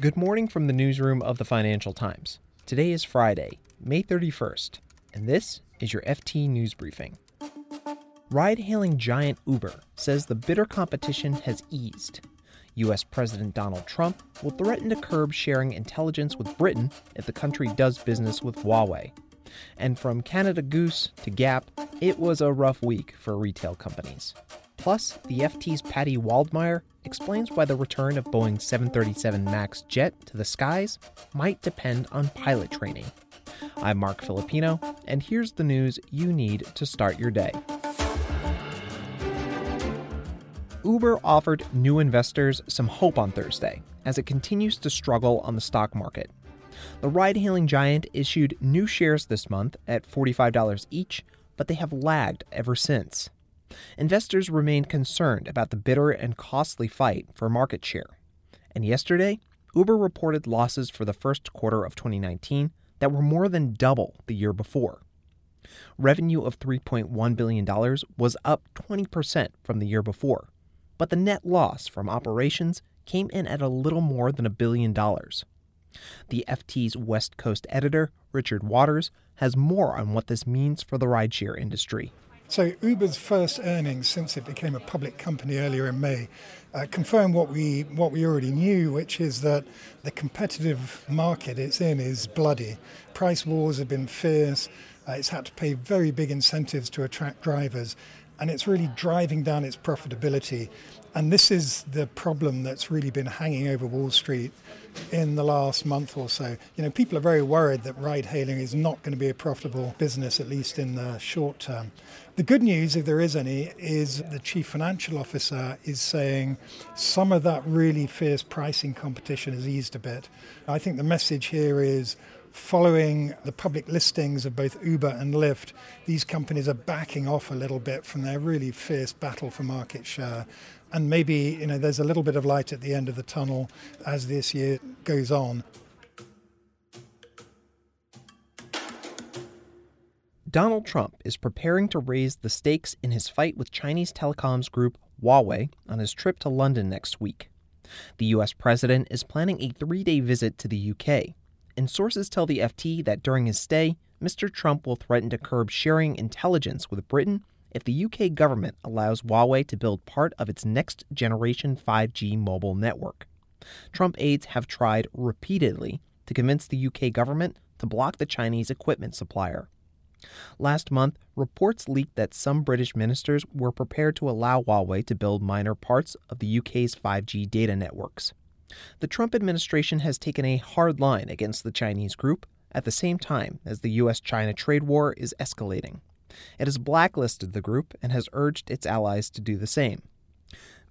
Good morning from the newsroom of the Financial Times. Today is Friday, May 31st, and this is your FT News Briefing. Ride hailing giant Uber says the bitter competition has eased. U.S. President Donald Trump will threaten to curb sharing intelligence with Britain if the country does business with Huawei. And from Canada Goose to Gap, it was a rough week for retail companies. Plus, the FT's Patti Waldmeir explains why the return of Boeing 737 MAX jet to the skies might depend on pilot training. I'm Marc Filippino, and here's the news you need to start your day. Uber offered new investors some hope on Thursday as it continues to struggle on the stock market. The ride hailing giant issued new shares this month at $45 each, but they have lagged ever since investors remained concerned about the bitter and costly fight for market share. And yesterday, Uber reported losses for the first quarter of 2019 that were more than double the year before. Revenue of $3.1 billion was up 20% from the year before, but the net loss from operations came in at a little more than a billion dollars. The FT's West Coast editor, Richard Waters, has more on what this means for the rideshare industry. So Uber's first earnings since it became a public company earlier in May uh, confirm what we what we already knew, which is that the competitive market it's in is bloody. Price wars have been fierce. Uh, it's had to pay very big incentives to attract drivers, and it's really driving down its profitability. And this is the problem that's really been hanging over Wall Street in the last month or so. You know, people are very worried that ride hailing is not going to be a profitable business, at least in the short term. The good news, if there is any, is the chief financial officer is saying some of that really fierce pricing competition has eased a bit. I think the message here is following the public listings of both Uber and Lyft, these companies are backing off a little bit from their really fierce battle for market share and maybe you know there's a little bit of light at the end of the tunnel as this year goes on. Donald Trump is preparing to raise the stakes in his fight with Chinese telecoms group Huawei on his trip to London next week. The U.S. president is planning a three day visit to the U.K., and sources tell the FT that during his stay, Mr. Trump will threaten to curb sharing intelligence with Britain if the UK government allows Huawei to build part of its next generation 5G mobile network. Trump aides have tried repeatedly to convince the UK government to block the Chinese equipment supplier. Last month, reports leaked that some British ministers were prepared to allow Huawei to build minor parts of the UK's 5G data networks. The Trump administration has taken a hard line against the Chinese group at the same time as the US China trade war is escalating. It has blacklisted the group and has urged its allies to do the same.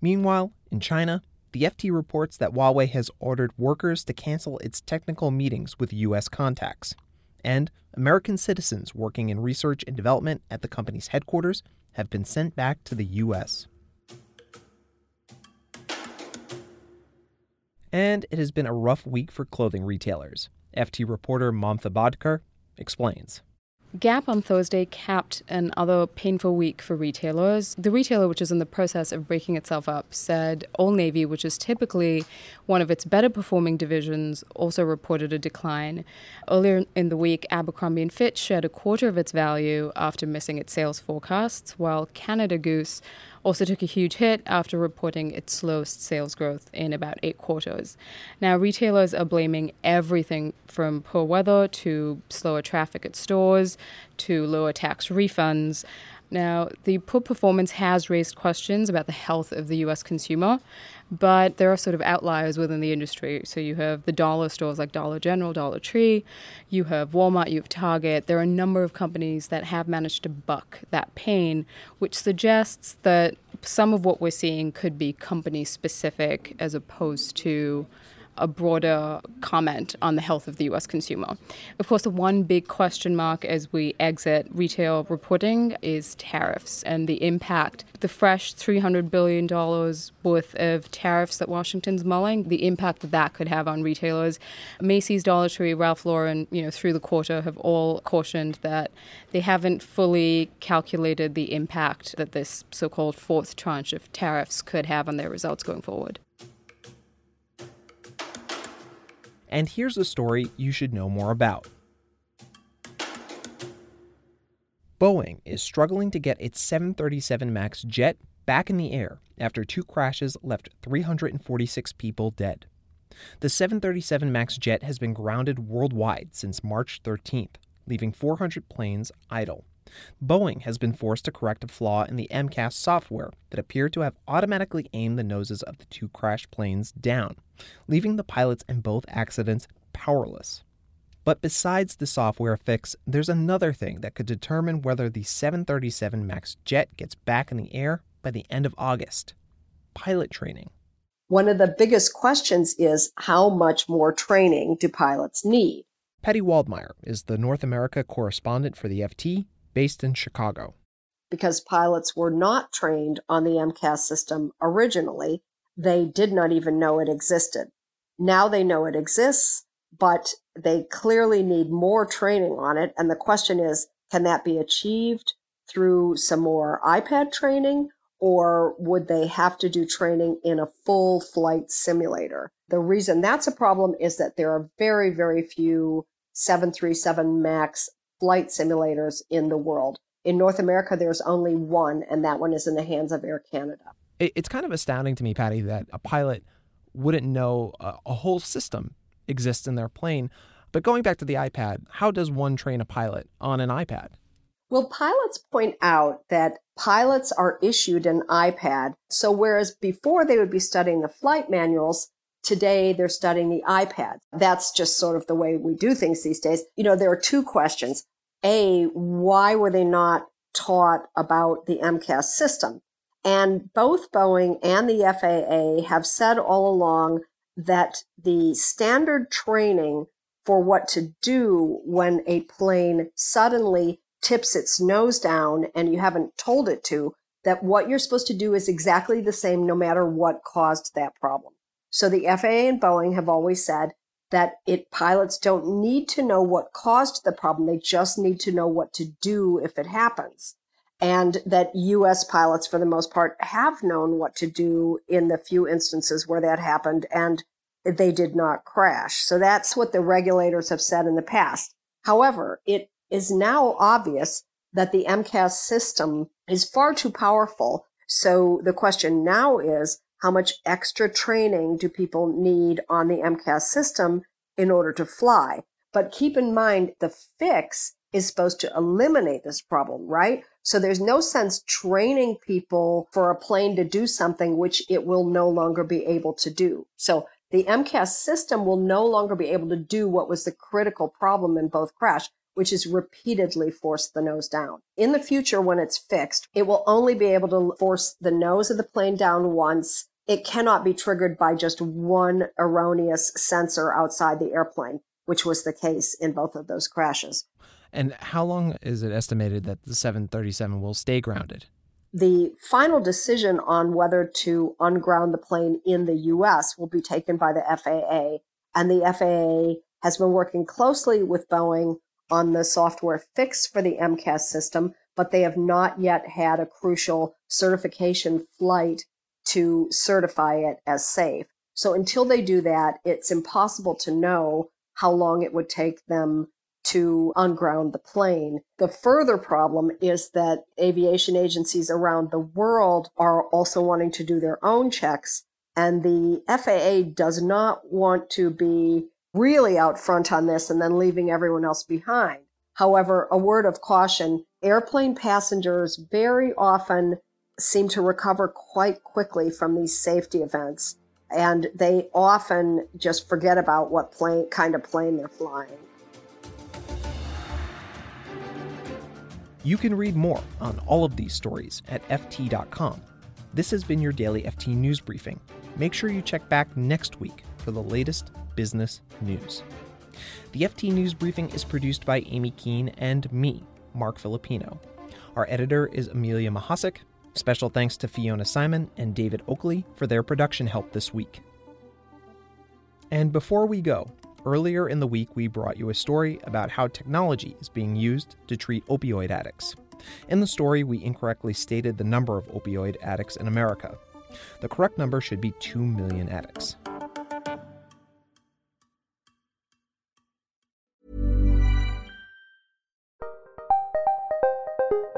Meanwhile, in China, the FT reports that Huawei has ordered workers to cancel its technical meetings with U.S. contacts. And American citizens working in research and development at the company's headquarters have been sent back to the U.S. And it has been a rough week for clothing retailers. FT reporter Mamta Badkar explains. Gap on Thursday capped another painful week for retailers. The retailer, which is in the process of breaking itself up, said Old Navy, which is typically one of its better performing divisions, also reported a decline. Earlier in the week, Abercrombie and Fitch shed a quarter of its value after missing its sales forecasts, while Canada Goose also took a huge hit after reporting its slowest sales growth in about eight quarters. Now, retailers are blaming everything from poor weather to slower traffic at stores to lower tax refunds. Now, the poor performance has raised questions about the health of the US consumer, but there are sort of outliers within the industry. So you have the dollar stores like Dollar General, Dollar Tree, you have Walmart, you have Target. There are a number of companies that have managed to buck that pain, which suggests that some of what we're seeing could be company specific as opposed to a broader comment on the health of the US consumer. Of course, the one big question mark as we exit retail reporting is tariffs and the impact. The fresh $300 billion worth of tariffs that Washington's mulling, the impact that that could have on retailers. Macy's, Dollar Tree, Ralph Lauren, you know, through the quarter have all cautioned that they haven't fully calculated the impact that this so called fourth tranche of tariffs could have on their results going forward. And here's a story you should know more about. Boeing is struggling to get its 737 MAX jet back in the air after two crashes left 346 people dead. The 737 MAX jet has been grounded worldwide since March 13th, leaving 400 planes idle. Boeing has been forced to correct a flaw in the MCAS software that appeared to have automatically aimed the noses of the two crashed planes down, leaving the pilots in both accidents powerless. But besides the software fix, there's another thing that could determine whether the 737 MAX jet gets back in the air by the end of August pilot training. One of the biggest questions is how much more training do pilots need? Patti Waldmeir is the North America correspondent for the FT based in Chicago. Because pilots were not trained on the MCAS system originally, they did not even know it existed. Now they know it exists, but they clearly need more training on it. And the question is can that be achieved through some more iPad training? Or would they have to do training in a full flight simulator? The reason that's a problem is that there are very, very few 737 MAX flight simulators in the world. In North America, there's only one, and that one is in the hands of Air Canada. It's kind of astounding to me, Patti, that a pilot wouldn't know a, a whole system exists in their plane. But going back to the iPad, how does one train a pilot on an iPad? Well, pilots point out that pilots are issued an iPad. So, whereas before they would be studying the flight manuals, Today, they're studying the iPad. That's just sort of the way we do things these days. You know, there are two questions. A, why were they not taught about the MCAS system? And both Boeing and the FAA have said all along that the standard training for what to do when a plane suddenly tips its nose down and you haven't told it to, that what you're supposed to do is exactly the same no matter what caused that problem. So the FAA and Boeing have always said that it pilots don't need to know what caused the problem. They just need to know what to do if it happens. And that US pilots, for the most part, have known what to do in the few instances where that happened and they did not crash. So that's what the regulators have said in the past. However, it is now obvious that the MCAS system is far too powerful. So the question now is, how much extra training do people need on the MCAS system in order to fly? But keep in mind, the fix is supposed to eliminate this problem, right? So there's no sense training people for a plane to do something which it will no longer be able to do. So the MCAS system will no longer be able to do what was the critical problem in both crash, which is repeatedly force the nose down. In the future, when it's fixed, it will only be able to force the nose of the plane down once. It cannot be triggered by just one erroneous sensor outside the airplane, which was the case in both of those crashes. And how long is it estimated that the 737 will stay grounded? The final decision on whether to unground the plane in the US will be taken by the FAA. And the FAA has been working closely with Boeing on the software fix for the MCAS system, but they have not yet had a crucial certification flight to certify it as safe. So until they do that, it's impossible to know how long it would take them to unground the plane. The further problem is that aviation agencies around the world are also wanting to do their own checks, and the FAA does not want to be really out front on this and then leaving everyone else behind. However, a word of caution airplane passengers very often seem to recover quite quickly from these safety events, and they often just forget about what plane, kind of plane they're flying. You can read more on all of these stories at FT.com. This has been your daily FT News Briefing. Make sure you check back next week for the latest business news. The FT News Briefing is produced by Amy Keene and me, Marc Filippino. Our editor is Amelia Mahasik. Special thanks to Fiona Simon and David Oakley for their production help this week. And before we go, earlier in the week we brought you a story about how technology is being used to treat opioid addicts. In the story, we incorrectly stated the number of opioid addicts in America. The correct number should be 2 million addicts.